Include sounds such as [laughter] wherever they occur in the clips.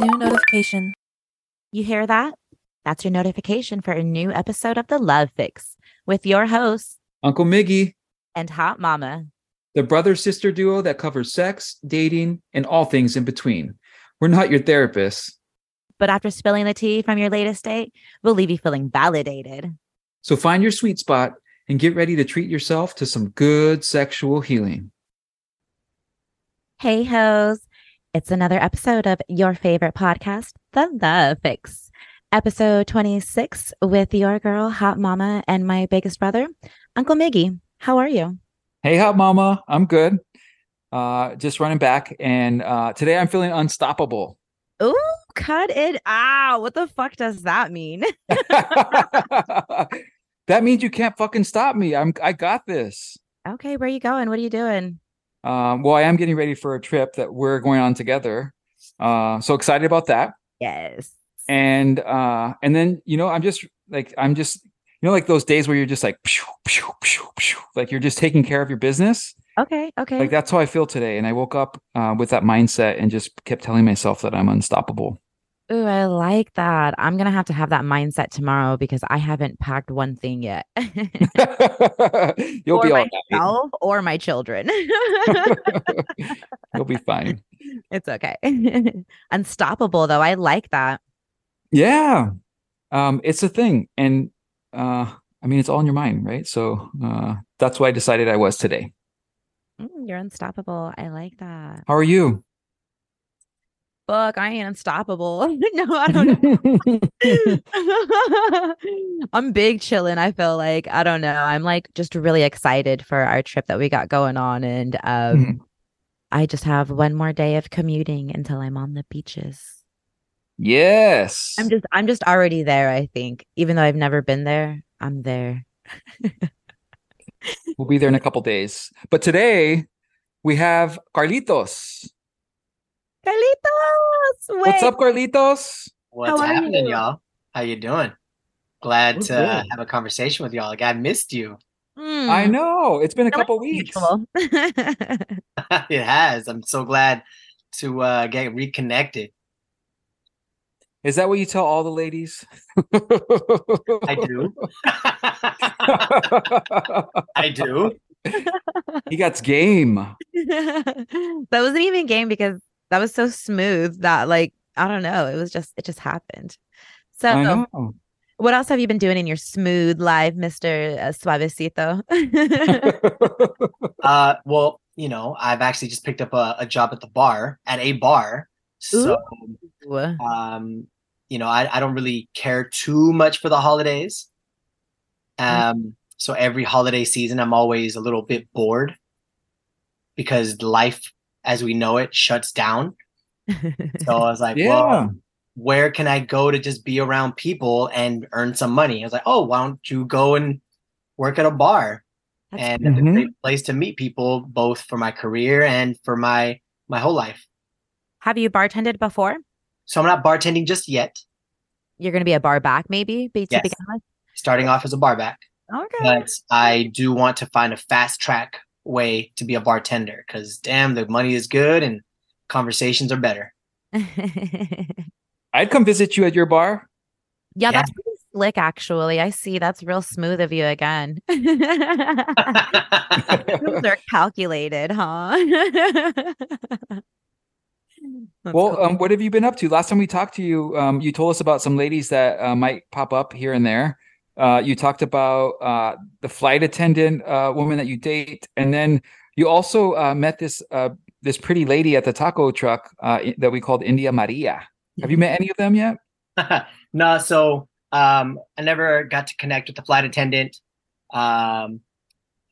New notification. You hear that? That's your notification for a new episode of The Love Fix with your hosts Uncle Miggy, and Hot Mama. the brother sister duo that covers sex, dating, and all things in between. We're not your therapists, But after spilling the tea from your latest date, we'll leave you feeling validated. so find your sweet spot and get ready to treat yourself to some good sexual healing. Hey, hoes. It's another episode of your favorite podcast, The Love Fix. Episode 26 with your girl, Hot Mama, and my biggest brother, Uncle Miggy. How are you? Hey, hot mama, I'm good. Uh, just running back, and uh, today I'm feeling unstoppable. Ooh, cut it out. What the fuck does that mean? [laughs] [laughs] that means you can't fucking stop me. I'm I got this. okay, where are you going? What are you doing? Um, well, I am getting ready for a trip that we're going on together. Uh, so excited about that. Yes. And uh, and then you know, I'm just like I'm just you know, like those days where you're just like phew, phew, phew, phew, like you're just taking care of your business. Okay, okay. Like that's how I feel today. And I woke up uh, with that mindset and just kept telling myself that I'm unstoppable. Ooh, I like that. I'm gonna have to have that mindset tomorrow because I haven't packed one thing yet. [laughs] You'll or be all myself or my children. [laughs] You'll be fine. [laughs] it's okay. Unstoppable though. I like that. Yeah. Um, it's a thing. And uh, I mean, it's all in your mind, right? So uh, that's why I decided I was today. Mm, you're unstoppable. I like that. How are you? Fuck, I ain't unstoppable. [laughs] no, I don't know. [laughs] I'm big chilling. I feel like I don't know. I'm like just really excited for our trip that we got going on, and um, Mhm. I just have one more day of commuting until I'm on the beaches. yes. I'm just I'm just already there. I think, even though I've never been there, I'm there. We'll be there in a [laughs] couple days. But today we have Carlitos. Carlitos, wait. What's up, Carlitos? What's How happening, you? y'all? How you doing? Glad We're to good. have a conversation with y'all. Like I missed you. I Mm, know. It's been a so couple weeks. [laughs] [laughs] it has. I'm so glad to uh, get reconnected. Is that what you tell all the ladies? I do. [laughs] I do. he got game. that wasn't even game because that was so smooth that like I don't know. It was just it just happened. So I know. what else have you been doing in your smooth life, Mister uh, Suavecito? [laughs] Uh, well, you know, I've actually just picked up a, a job at the bar, at a bar. So, Ooh. um, you know, I, I don't really care too much for the holidays. Um, so every holiday season, I'm always a little bit bored because life as we know it shuts down. [laughs] So I was like, Yeah. well, where can I go to just be around people and earn some money? I was like, oh, why don't you go and work at a bar? That's and cool. it's a great mm-hmm. place to meet people, both for my career and for my my whole life. have you bartended before? So I'm not bartending just yet. You're gonna be a bar back, maybe be to Yes. begin with. Starting off as a bar back, Okay. but I do want to find a fast track way to be a bartender because damn, the money is good and conversations are better. I'd come visit you at your bar. Yeah, Yeah. that's pretty slick, actually. I see. That's real smooth of you again. [laughs] Those are [laughs] calculated, huh? [laughs] That's well, cool. um, what have you been up to? Last time we talked to you, um, you told us about some ladies that uh, might pop up here and there. Uh, you talked about uh, the flight attendant uh, woman that you date, and then you also uh, met this uh, this pretty lady at the taco truck uh, that we called India Maria. Have you met any of them yet? [laughs] no, so um, I never got to connect with the flight attendant. Um,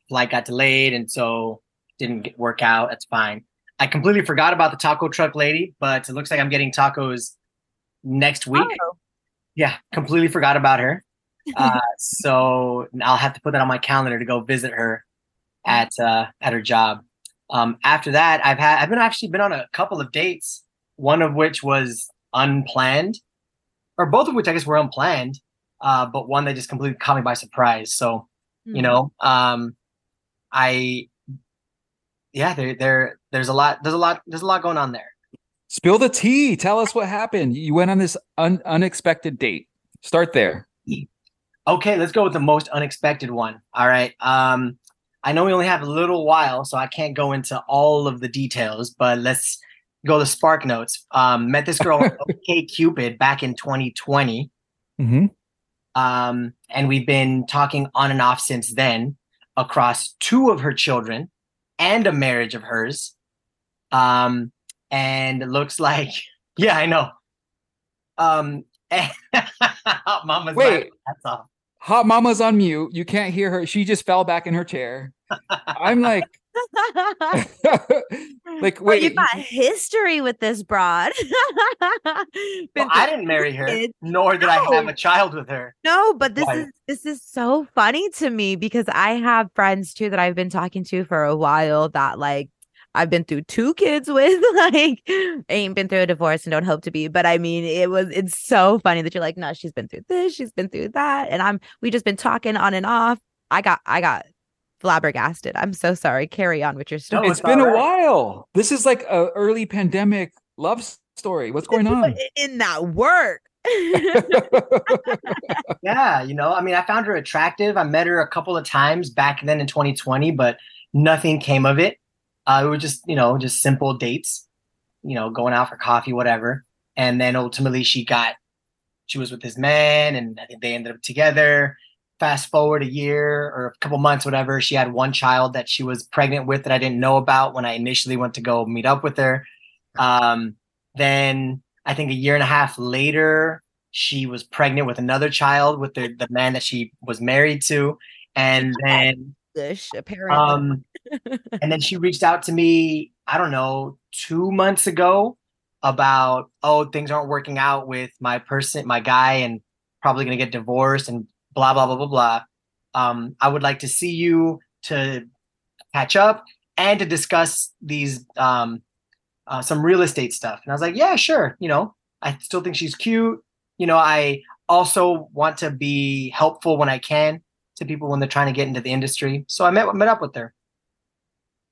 flight got delayed, and so didn't get, work out. That's fine. I completely forgot about the taco truck lady, but it looks like I'm getting tacos next week. Oh. Yeah, completely forgot about her. Uh, so I'll have to put that on my calendar to go visit her at uh, at her job. Um, after that, I've had I've been actually been on a couple of dates. One of which was unplanned, or both of which I guess were unplanned. Uh, but one that just completely caught me by surprise. So Hmm. you know, um, I yeah, there there there's a lot there's a lot there's a lot going on there. Spill the tea. Tell us what happened. You went on this un- unexpected date. Start there. Okay, let's go with the most unexpected one. All right. Um, I know we only have a little while, so I can't go into all of the details, but let's go to Spark Notes. Um, met this girl [laughs] OK Cupid back in 2020. Mm-hmm. Um, and we've been talking on and off since then across two of her children and a marriage of hers. Um, and it looks like, [laughs] yeah, I know. Um, [laughs] Mama's Wait. That's all. Hot Mama's on mute. You can't hear her. She just fell back in her chair. I'm like, [laughs] [laughs] like Well, wait. you've got history with this broad. Well, I didn't marry her, kids. nor did I have a child with her. No, but this Why? is this is so funny to me because I have friends too that I've been talking to for a while that like I've been through two kids with [laughs] like ain't been through a divorce and don't hope to be but I mean it was it's so funny that you're like no she's been through this she's been through that and I'm we just been talking on and off I got I got flabbergasted I'm so sorry carry on with your story it's it's been a while. This is like a early pandemic love story. What's going on? in that work [laughs] [laughs] Yeah, you know, I mean, I found her attractive. I met her a couple of times back then in 2020, but nothing came of it. Uh, it was just, you know, just simple dates, you know, going out for coffee, whatever. And then ultimately she got, she was with this man and I think they ended up together. Fast forward a year or a couple months, whatever, she had one child that she was pregnant with that I didn't know about when I initially went to go meet up with her. Um, then I think a year and a half later, she was pregnant with another child with the, the man that she was married to. And then Apparently um [laughs] and then she reached out to me, I don't know, two months ago about, oh, things aren't working out with my person, my guy, and probably gonna get divorced and blah blah blah blah blah. Um, I would like to see you to catch up and to discuss these um uh, some real estate stuff. And I was like, yeah, sure. You know, I still think she's cute. You know, I also want to be helpful when I can to people when they're trying to get into the industry. So I met met up with her.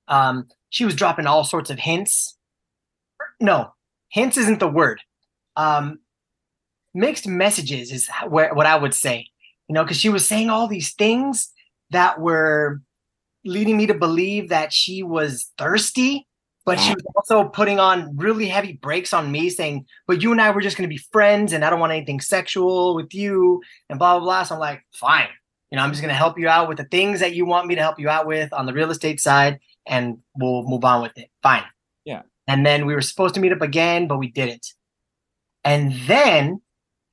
Um, she was dropping all sorts of hints. No, hints isn't the word. Um, mixed messages is where, what I would say. You know, because she was saying all these things that were leading me to believe that she was thirsty, but she was also putting on really heavy brakes on me, saying, "But you and I were just going to be friends, and I don't want anything sexual with you," and blah blah blah. So I'm like, "Fine." You know, I'm just going to help you out with the things that you want me to help you out with on the real estate side, and we'll move on with it. Fine. Yeah. And then we were supposed to meet up again, but we didn't. And then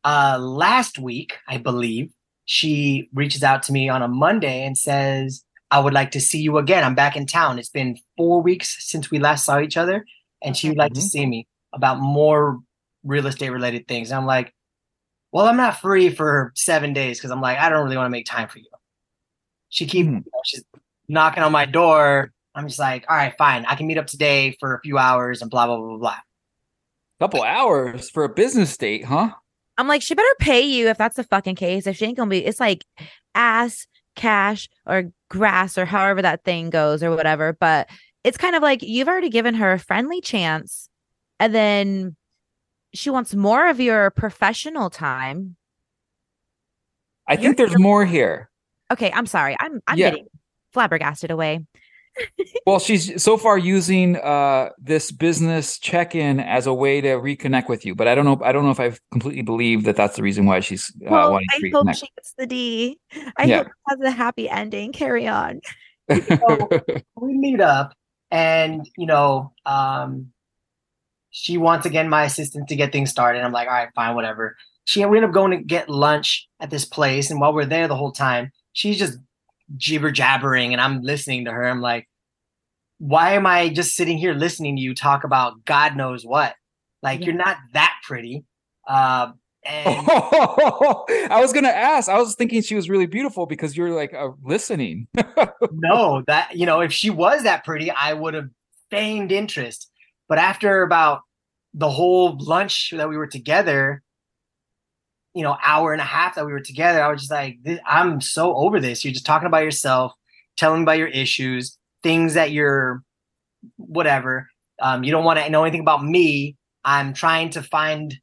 uh, last week, I believe, she reaches out to me on a Monday and says, I would like to see you again. I'm back in town. It's been four weeks since we last saw each other, and she would like to Mhm. see me about more real estate related things. And I'm like, well, I'm not free for seven days because I'm like, I don't really want to make time for you. She keeps, Mhm. you know, she's knocking on my door. I'm just like, all right, fine. I can meet up today for a few hours and blah blah blah blah blah. Couple hours for a business date, huh? I'm like, she better pay you if that's the fucking case. If she ain't gonna be, it's like ass, cash, or grass, or however that thing goes, or whatever. But it's kind of like you've already given her a friendly chance, and then she wants more of your professional time. I You're- think there's more here. Okay, I'm sorry. I'm I'm Yeah. getting flabbergasted away. [laughs] Well, she's so far using uh this business check-in as a way to reconnect with you, but I don't know. I don't know if I've completely believed that that's the reason why she's uh, Well, wanting I to hope reconnect. she gets the D. I Yeah. hope it has a happy ending. Carry on. [laughs] we meet up and you know um she wants again my assistant to get things started i'm like all right fine whatever she we end up going to get lunch at this place and while we're there the whole time she's just jibber jabbering and i'm listening to her i'm like why am i just sitting here listening to you talk about god knows what like Yeah. you're not that pretty uh and [laughs] I was gonna ask. I was thinking she was really beautiful because you're like uh, listening. [laughs] no, that you know, if she was that pretty, I would have feigned interest. But after about the whole lunch that we were together, you know, hour and a half that we were together, I was just like, I'm so over this. You're just talking about yourself, telling me about your issues, things that you're whatever. Um, you don't want to know anything about me. I'm trying to find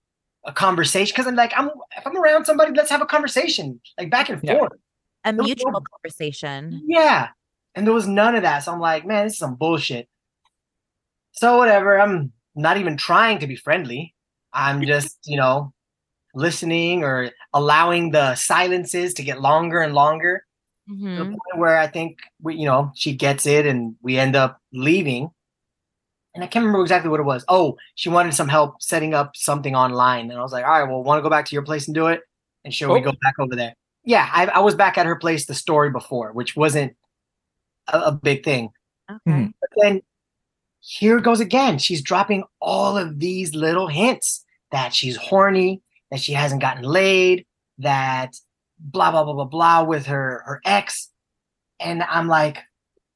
a conversation because I'm like, I'm if I'm around somebody, let's have a conversation, like back and Yeah. forth. A No, mutual no. conversation. Yeah. And there was none of that. So I'm like, man, this is some bullshit. So whatever. I'm not even trying to be friendly. I'm just, you know, listening or allowing the silences to get longer and longer to the Mhm. point where I think we, you know, she gets it and we end up leaving. And I can't remember exactly what it was. Oh, she wanted some help setting up something online. And I was like, all right, well, want to go back to your place and do it? And should we Oh. go back over there? Yeah, I, I was back at her place the story before, which wasn't a, a big thing. Okay. But then here goes again. She's dropping all of these little hints that she's horny, that she hasn't gotten laid, that blah blah blah blah blah with her her ex. And I'm like,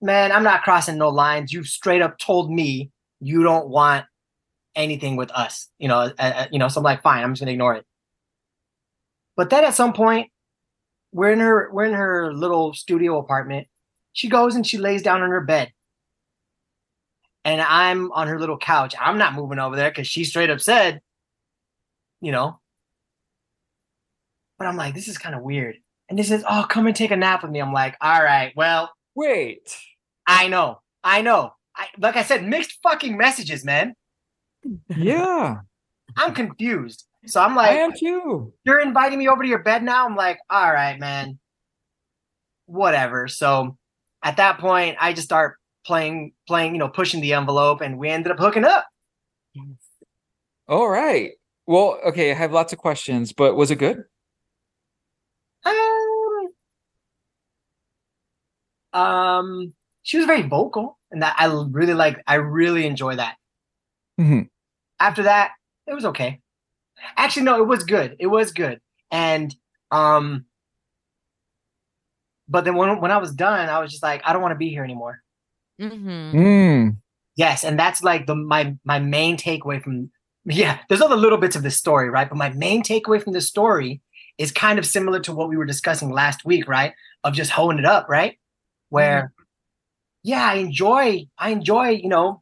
man, I'm not crossing no lines. You straight up told me you don't want anything with us. You know, uh, uh, you know. So I'm like, fine, I'm just gonna ignore it. But then at some point, we're in her we're in her little studio apartment. She goes and she lays down on her bed and I'm on her little couch. I'm not moving over there because she straight up said, you know. But I'm like, this is kind of weird. And this says, oh, come and take a nap with me. I'm like, all right, well, Wait. I know, I know. I like I said, mixed fucking messages, man. Yeah, [laughs] I'm confused. So I'm I like, am too. you're inviting me over to your bed now. I'm like, all right, man. Whatever. So at that point, I just start playing, playing, you know, pushing the envelope, and we ended up hooking up. All right. Well, okay. I have lots of questions, but was it good? Um, um, she was very vocal, and that I really like. I really enjoy that. Mhm. After that, it was okay. Actually, no, it was good. It was good, and um, but then when when I was done, I was just like, I don't want to be here anymore. Mhm. Mm. Yes, and that's like the my my main takeaway from yeah. There's other little bits of this story, right? But my main takeaway from this story is kind of similar to what we were discussing last week, right? Of just holding it up, right? Where yeah, I enjoy I enjoy you know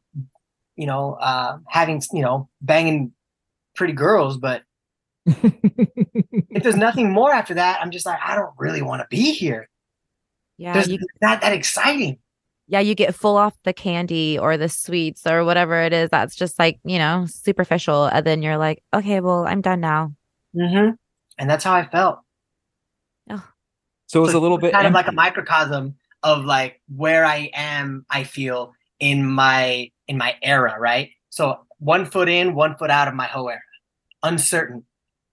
you know uh, having you know banging pretty girls, but [laughs] if there's nothing more after that, I'm just like I don't really want to be here. Yeah, There's you not that exciting. Yeah, you get full off the candy or the sweets or whatever it is that's just like, you know, superficial. And then you're like, okay, well, I'm done now. hmm And that's how I felt. So it was a little bit kind of like a microcosm of like where I am, I feel in my in my era, right? So one foot in, one foot out of my whole era. Uncertain.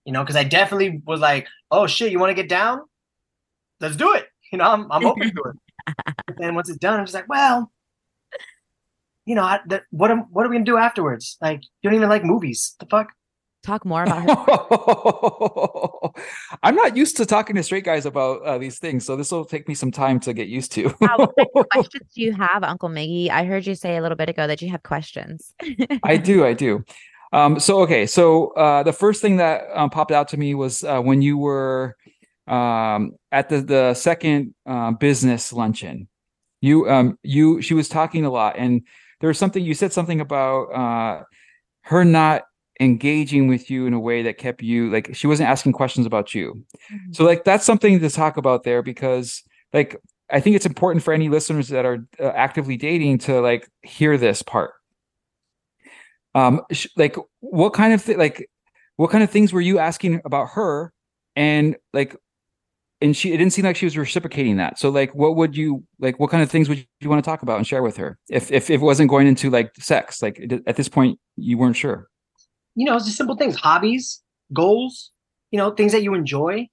You know, because I definitely was like, oh shit, you want to get down? Let's do it. You know, I'm I'm open to it. But then once it's done, I'm just like, well, you know, I, the, what am what are we gonna do afterwards? Like, you don't even like movies. The fuck? Talk more about her. [laughs] I'm not used to talking to straight guys about uh, these things, so this will take me some time to get used to. Wow, what [laughs] questions do you have, Uncle Miggy? I heard you say a little bit ago that you have questions. [laughs] I do, I do. Um, so okay, so uh, the first thing that um, popped out to me was uh, when you were um, at the the second uh, business luncheon. You um you she was talking a lot, and there was something you said something about uh, her not engaging with you in a way that kept you like she wasn't asking questions about you. So like that's something to talk about there because like I think it's important for any listeners that are uh, actively dating to like hear this part. Um sh- like what kind of th- like what kind of things were you asking about her and like and she it didn't seem like she was reciprocating that. So like what would you like what kind of things would you want to talk about and share with her if if, if it wasn't going into like sex like at this point you weren't sure. You know, it's just simple things, hobbies, goals, you know, things that you enjoy.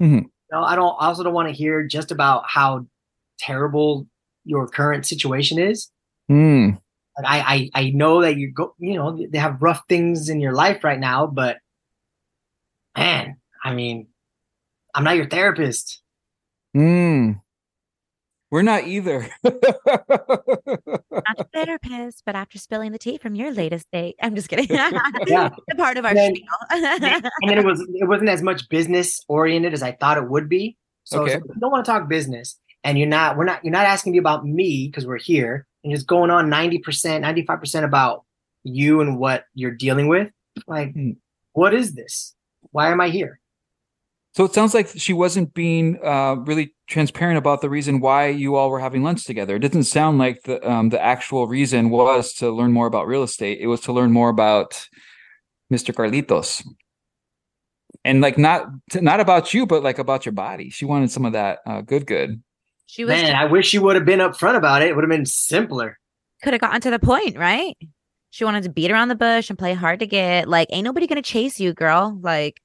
Mhm. You know, I don't I also don't want to hear just about how terrible your current situation is. Like I, I I know that you go, you know, they have rough things in your life right now, but man, I mean, I'm not your therapist. Hmm. We're not either. Not a therapist, but after spilling the tea from your latest date. I'm just kidding. Yeah. [laughs] The part of our Then- spiel. [laughs] and then it was it wasn't as much business oriented as I thought it would be. So it's Okay. like, you don't want to talk business, and you're not we're not you're not asking me about me because we're here. and it's going on 90%, 95% about you and what you're dealing with. Like, Hmm. what is this? Why am I here? So it sounds like she wasn't being uh, really transparent about the reason why you all were having lunch together. It didn't sound like the um, the actual reason was to learn more about real estate. It was to learn more about Mr. Carlitos, and like not not about you, but like about your body. She wanted some of that uh, good, good. She was Man, I wish you would have been upfront about it. It would have been simpler. could have gotten to the point, right? She wanted to beat around the bush and play hard to get. Like, ain't nobody gonna chase you, girl. Like,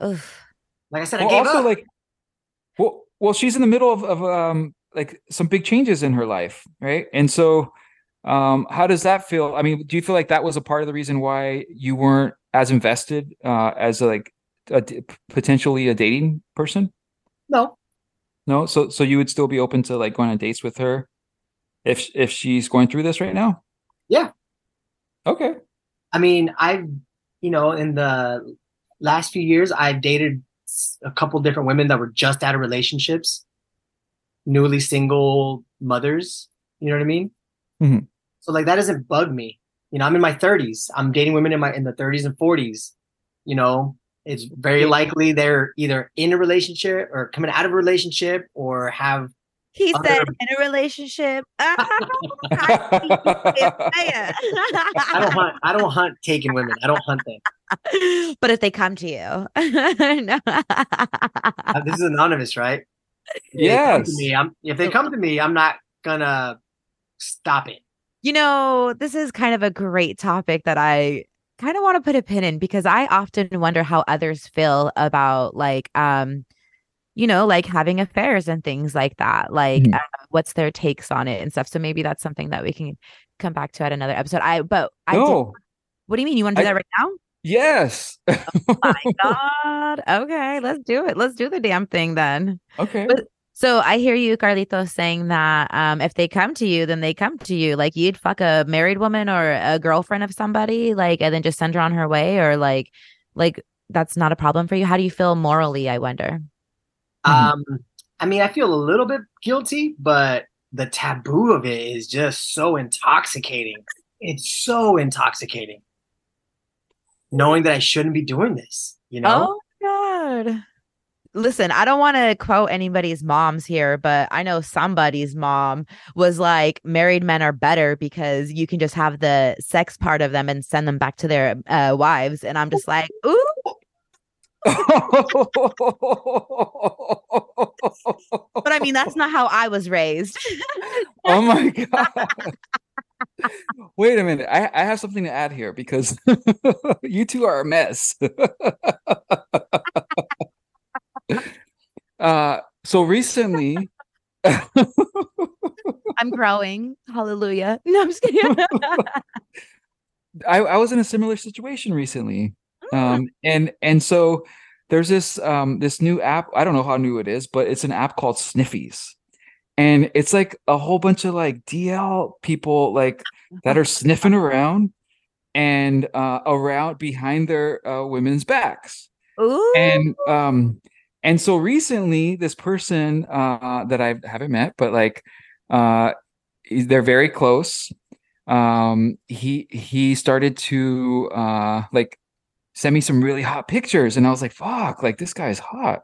ugh. Like I said, I Well, gave also up. like, well, well, she's in the middle of of um like some big changes in her life, right? And so, um, how does that feel? I mean, do you feel like that was a part of the reason why you weren't as invested uh, as like a, potentially a dating person? no, No, so so you would still be open to like going on dates with her if if she's going through this right now? Yeah. Okay. I mean, I've, you know, in the last few years, I've dated a couple different women that were just out of relationships, newly single mothers. You know what I mean? Mhm. So like that doesn't bug me. You know, I'm in my 30s. I'm dating women in my in the 30s and 40s. You know, it's very likely they're either in a relationship or coming out of a relationship or have He Other- said in a relationship. [laughs] [laughs] I don't hunt I don't hunt taken women. I don't hunt them. [laughs] but if they come to you, no. Uh, This is anonymous, right? If they come to Yes. me, I'm if they come to me, I'm not gonna stop it. You know, this is kind of a great topic that I kind of want to put a pin in because I often wonder how others feel about like um you know, like having affairs and things like that. Like Mhm. uh, what's their takes on it and stuff. So maybe that's something that we can come back to at another episode. I but I did, what do you mean you want to do I- that right now? Yes. [laughs] My God. Okay, let's do it. Let's do the damn thing then. okay. But- So I hear you, Carlitos, saying that um, if they come to you, then they come to you. Like you'd fuck a married woman or a girlfriend of somebody, like, and then just send her on her way, or like, like that's not a problem for you. How do you feel morally? I wonder. Mhm. Um, I mean, I feel a little bit guilty, but the taboo of it is just so intoxicating. It's so intoxicating. Knowing that I shouldn't be doing this, you know? Oh God. Listen, I don't want to quote anybody's moms here, but I know somebody's mom was like, married men are better because you can just have the sex part of them and send them back to their uh, wives. And I'm just like, ooh, but I mean, that's not how I was raised. [laughs] oh my [laughs] god. Wait a minute. I, I have something to add here because [laughs] you two are a mess. uh so recently I'm growing. Hallelujah. No, I'm just kidding. I, I was in a similar situation recently. Um [laughs] and and so there's this um this new app. I don't know how new it is, but it's an app called Sniffies. And it's like a whole bunch of like DL people like that are sniffing around and uh around behind their uh women's backs. Ooh. And um and so recently this person uh that I haven't met, but like uh they're very close. Um he he started to uh like send me some really hot pictures and I was like, fuck, like this guy's hot.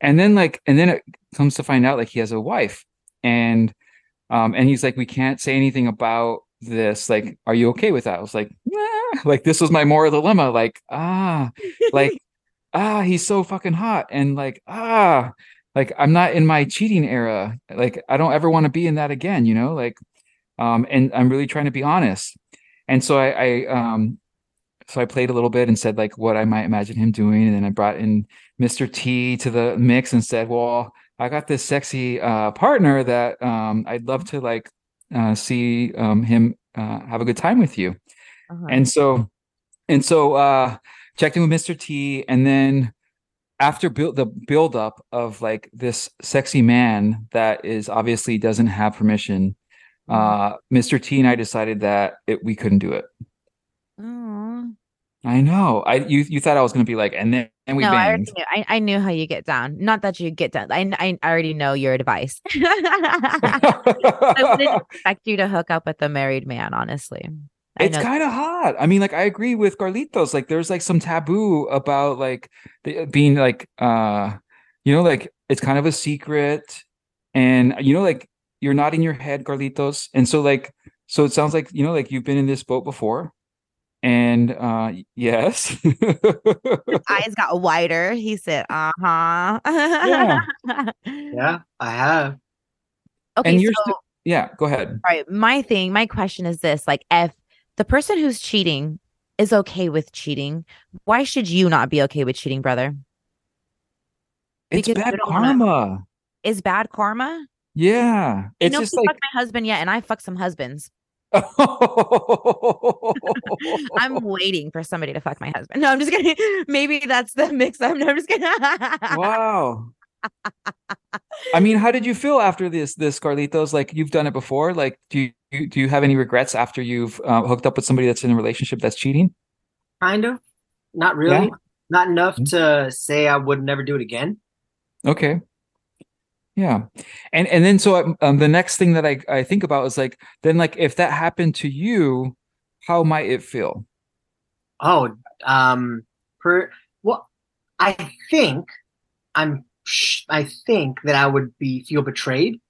And then like and then it comes to find out like he has a wife and um and he's like we can't say anything about this like are you okay with that i was like nah. [laughs] like this was my moral dilemma like ah like [laughs] ah he's so fucking hot and like ah like i'm not in my cheating era like i don't ever want to be in that again you know like um and i'm really trying to be honest and so i i um so i played a little bit and said like what i might imagine him doing and then i brought in mr t to the mix and said well i got this sexy uh partner that um i'd love to like uh see um him uh have a good time with you Uh-huh. and so and so uh checked in with Mr. T and then after build the build up of like this sexy man that is obviously doesn't have permission uh Mr. T and I decided that it, we couldn't do it. I know. I you you thought I was gonna be like, and then and we no, I, knew, I I knew how you get down. Not that you get down. I I already know your advice. [laughs] I wouldn't [laughs] expect you to hook up with a married man, honestly. I it's kind of hot. I mean, like I agree with Carlitos. Like there's like some taboo about like the, being like uh you know like it's kind of a secret and you know like you're nodding your head Carlitos and so like so it sounds like you know like you've been in this boat before and uh yes his [laughs] eyes got wider. He said, "Uh-huh." Yeah. [laughs] Yeah, I have. Okay, and you're so still yeah go ahead all right, my thing, my question is this: like, if the person who's cheating is okay with cheating, why should you not be okay with cheating, brother? it's Because bad we wanna- karma Is bad karma? yeah I it's know just like my husband yet, and I fuck some husbands. I'm [laughs] waiting for somebody to fuck my husband. No, I'm just kidding. [laughs] Maybe that's the mix up. [laughs] No, I'm just kidding. wow i mean how did you feel after this this carlitos like you've done it before like do you do you have any regrets after you've uh, hooked up with somebody that's in a relationship that's cheating Kind of. Not really. Yeah. Not enough Mm. to say I would never do it again. okay yeah and and then so um, um, the next thing that i i think about is like then like if that happened to you how might it feel Oh, um, per well, I think I'm. I think that I would be feel betrayed.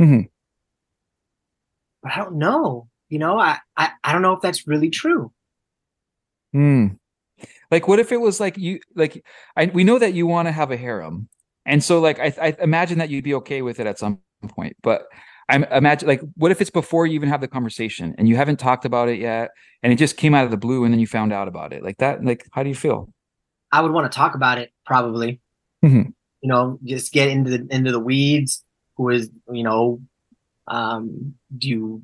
mm-hmm. But I don't know. You know, I, I I don't know if that's really true. Hmm. Like, what if it was like you, like, I we know that you want to have a harem, and so like I, I imagine that you'd be okay with it at some point. But I'm imagine like, what if it's before you even have the conversation and you haven't talked about it yet, and it just came out of the blue, and then you found out about it, like that. Like, how do you feel? I would want to talk about it probably. Mhm. You know, just get into the into the weeds. Who is you know, um, do you?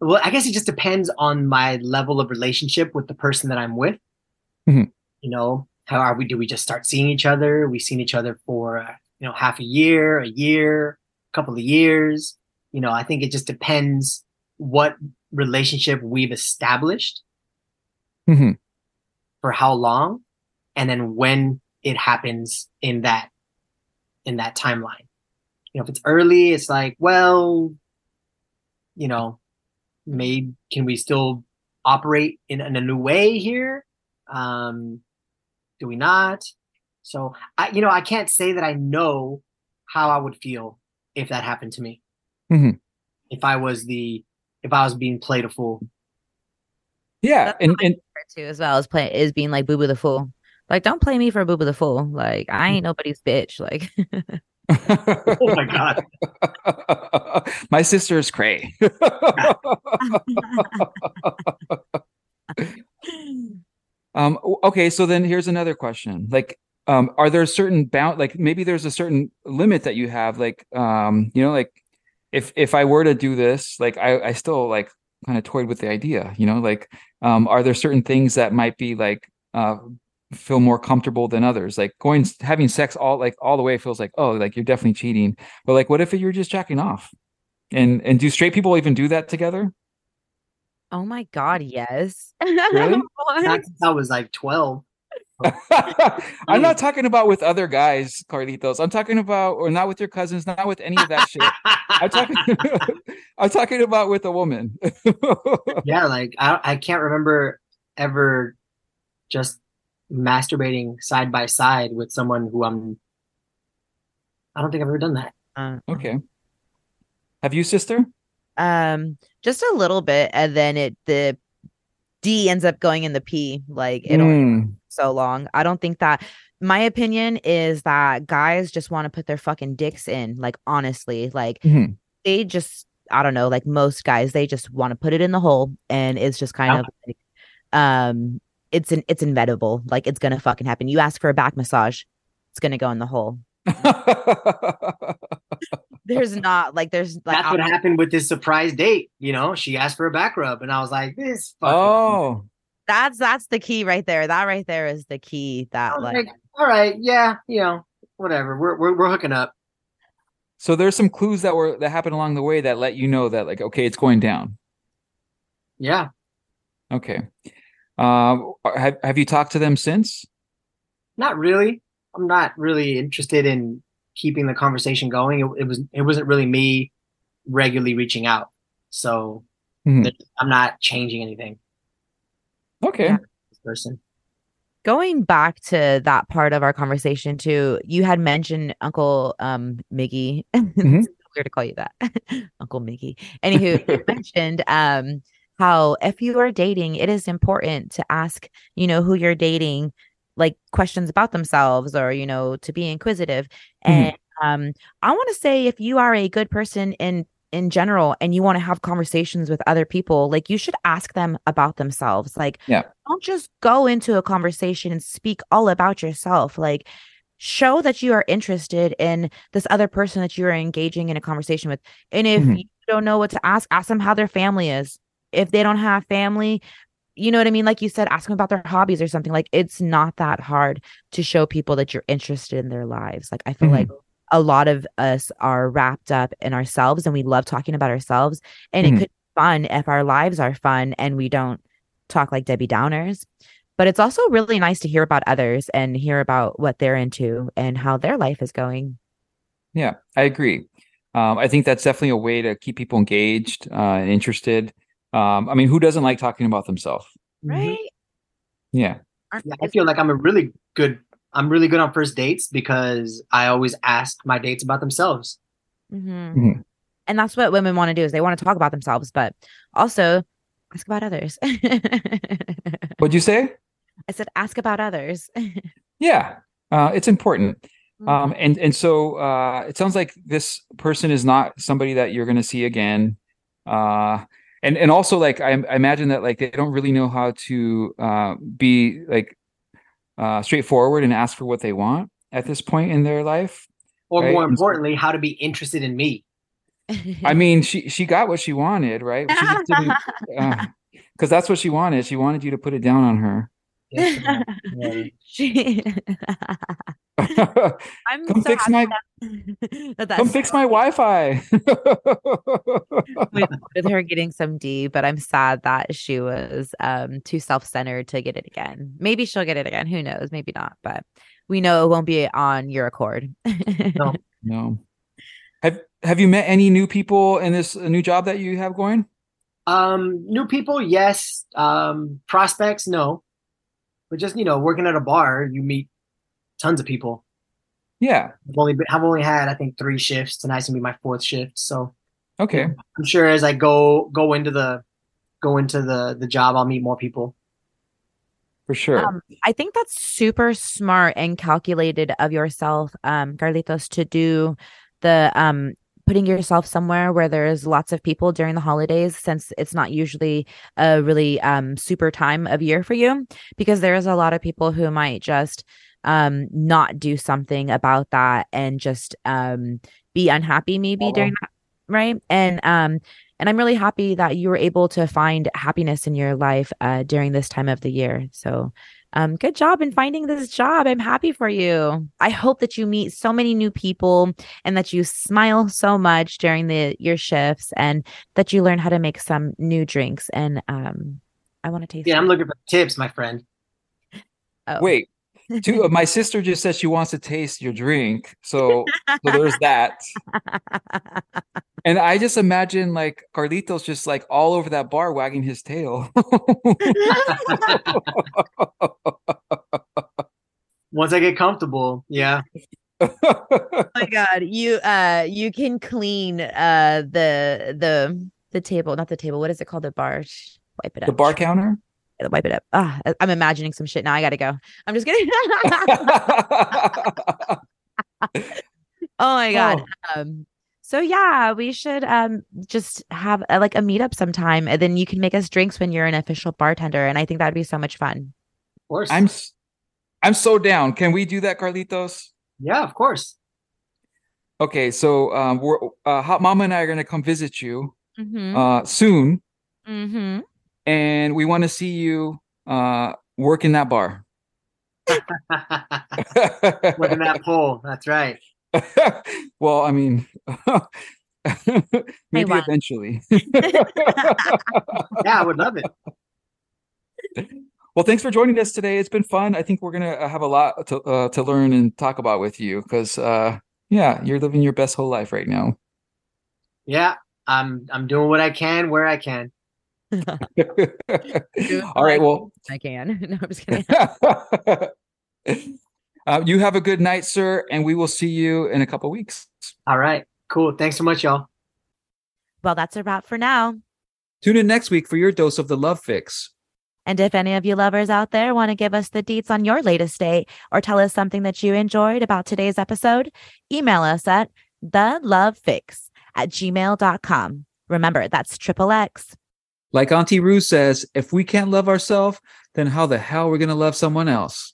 Well, I guess it just depends on my level of relationship with the person that I'm with. Mhm. You know, how are we? Do we just start seeing each other? We've seen each other for uh, you know half a year, a year, a couple of years. You know, I think it just depends what relationship we've established Mhm. for how long and then when it happens in that in that timeline you know if it's early it's like well you know maybe can we still operate in, in a new way here um do we not so i you know i can't say that i know how i would feel if that happened to me Mhm. if i was the if i was being played a fool Yeah, That's and and too, as well as play is being like boo boo the fool. Like, don't play me for boo boo the fool. Like, I ain't nobody's bitch. Like, [laughs] oh my god [laughs] my sister is cray. [laughs] Um, okay, so then here's another question. Like, um, are there certain bound like maybe there's a certain limit that you have, like um, you know, like if if I were to do this, like I, I still like kind of toyed with the idea, you know, like um, are there certain things that might be like uh feel more comfortable than others? Like going having sex all like all the way feels like, oh, like you're definitely cheating. But like what if you're just jacking off? And and do straight people even do that together? Oh my god, yes. Really? [laughs] Not since i was like 12 [laughs] I'm not talking about with other guys, Carlitos. I'm talking about, or not with your cousins, not with any of that shit. I'm talking, [laughs] I'm talking about with a woman. yeah like I, I can't remember ever just masturbating side by side with someone who i'm i don't think i've ever done that Uh, okay. Have you, sister? Um, just a little bit, and then it the D ends up going in the P. Like it Mm, so long. I don't think that my opinion is that guys just want to put their fucking dicks in. Like honestly, like Mhm. they just I don't know, like most guys, they just want to put it in the hole and it's just kind Yeah. of like um it's an it's inevitable. Like it's gonna fucking happen. You ask for a back massage, it's gonna go in the hole. [laughs] There's not like there's like that's what I'll- happened with this surprise date you know she asked for a back rub and i was like this fucking oh, that's that's the key right there. That right there is the key that like like, all right yeah you know whatever we're, we're, we're hooking up so there's some clues that were that happened along the way that let you know that like okay, it's going down. yeah Okay. Um, have have you talked to them since? Not really. I'm not really interested in keeping the conversation going. It, it was it wasn't really me regularly reaching out. So Mhm. I'm not changing anything. Okay. This person. Going back to that part of our conversation too, you had mentioned Uncle um Miggy. [laughs] Mhm. It's weird to call you that. [laughs] Uncle Miggy. Anywho, [laughs] you mentioned um how if you are dating, it is important to ask, you know, who you're dating like questions about themselves or, you know, to be inquisitive. And um I want to say if you are a good person in in general and you want to have conversations with other people, like you should ask them about themselves. Like Yeah. don't just go into a conversation and speak all about yourself. Like show that you are interested in this other person that you are engaging in a conversation with. And if Mhm. you don't know what to ask, ask them how their family is. If they don't have family, you know what I mean? Like you said, ask them about their hobbies or something. Like it's not that hard to show people that you're interested in their lives. Like I feel Mhm. like a lot of us are wrapped up in ourselves and we love talking about ourselves. And Mhm. it could be fun if our lives are fun and we don't talk like Debbie Downers. But it's also really nice to hear about others and hear about what they're into and how their life is going. Yeah, I agree. Um, I think that's definitely a way to keep people engaged uh, and interested. Um, I mean, who doesn't like talking about themselves? Right? Yeah. Yeah, I feel like I'm a really good. I'm really good on first dates because I always ask my dates about themselves. Mhm. Mhm. And that's what women want to do is they want to talk about themselves, but also ask about others. [laughs] What'd you say? I said ask about others. [laughs] Yeah, uh, it's important. Mm-hmm. Um, and and so uh, it sounds like this person is not somebody that you're going to see again. Uh, and and also like I, I imagine that like they don't really know how to uh, be like uh, straightforward and ask for what they want at this point in their life. Or Right, more importantly, how to be interested in me. I mean, she she got what she wanted, right? She just didn't [laughs] because that's what she wanted. She wanted you to put it down on her. Yes, [laughs] She- [laughs] I'm Come so fix my that- [laughs] that come that's fix my Wi-Fi. with, with her getting some D, but I'm sad that she was um too self-centered to get it again. Maybe she'll get it again. Who knows? Maybe not, but we know it won't be on your accord. No. no. Have Have you met any new people in this new job that you have going? Um, new people, yes. Um, prospects, no. But just you know, working at a bar, you meet tons of people. Yeah. I've only been, I've only had I think three shifts. Tonight's gonna be my fourth shift, so Okay. I'm sure as I go go into the go into the the job, I'll meet more people. For sure. Um, I think that's super smart and calculated of yourself, um, Carlitos, to do the um putting yourself somewhere where there's lots of people during the holidays, since it's not usually a really um super time of year for you, because there's a lot of people who might just um not do something about that and just um be unhappy maybe Uh-huh. during that right and um and i'm really happy that you were able to find happiness in your life uh during this time of the year so um good job in finding this job i'm happy for you i hope that you meet so many new people and that you smile so much during the your shifts and that you learn how to make some new drinks and um i want to taste Yeah, I'm looking for tips, my friend. Oh. Wait. Two, my [laughs] sister just said she wants to taste your drink. So, so there's that. [laughs] And I just imagine like Carlitos just like all over that bar wagging his tail. [laughs] Once I get comfortable, yeah. [laughs] oh my god you uh you can clean uh the the the table not the table what is it called the bar wipe it up the bar counter? Shh, wipe it up ah I- i'm imagining some shit now i gotta go i'm just kidding [laughs] oh my god um so yeah we should um just have uh like a meetup sometime and then you can make us drinks when you're an official bartender and i think that'd be so much fun Of course. I'm s- I'm so down. Can we do that, Carlitos? yeah, of course. Okay, so um, we're uh, Hot Mama and I are gonna come visit you mm-hmm. uh, soon, mm-hmm. and we want to see you uh, work in that bar. [laughs] Look at that pole. That's right. [laughs] well, I mean, [laughs] maybe eventually. [laughs] Yeah, I would love it. Well, thanks for joining us today. It's been fun. I think we're gonna have a lot to uh, to learn and talk about with you because, uh, yeah, you're living your best whole life right now. Yeah, I'm I'm doing what I can where I can. All right. Well, I can. No, I'm just kidding. Uh, you have a good night, sir, and we will see you in a couple weeks. All right, cool. Thanks so much, y'all. well, that's a wrap for now. Tune in next week for your dose of the love fix. And if any of you lovers out there want to give us the deets on your latest date or tell us something that you enjoyed about today's episode, email us at the love fix at gmail.com. Remember, that's triple X. Like Auntie Ru says, if we can't love ourselves, then how the hell are we going to love someone else?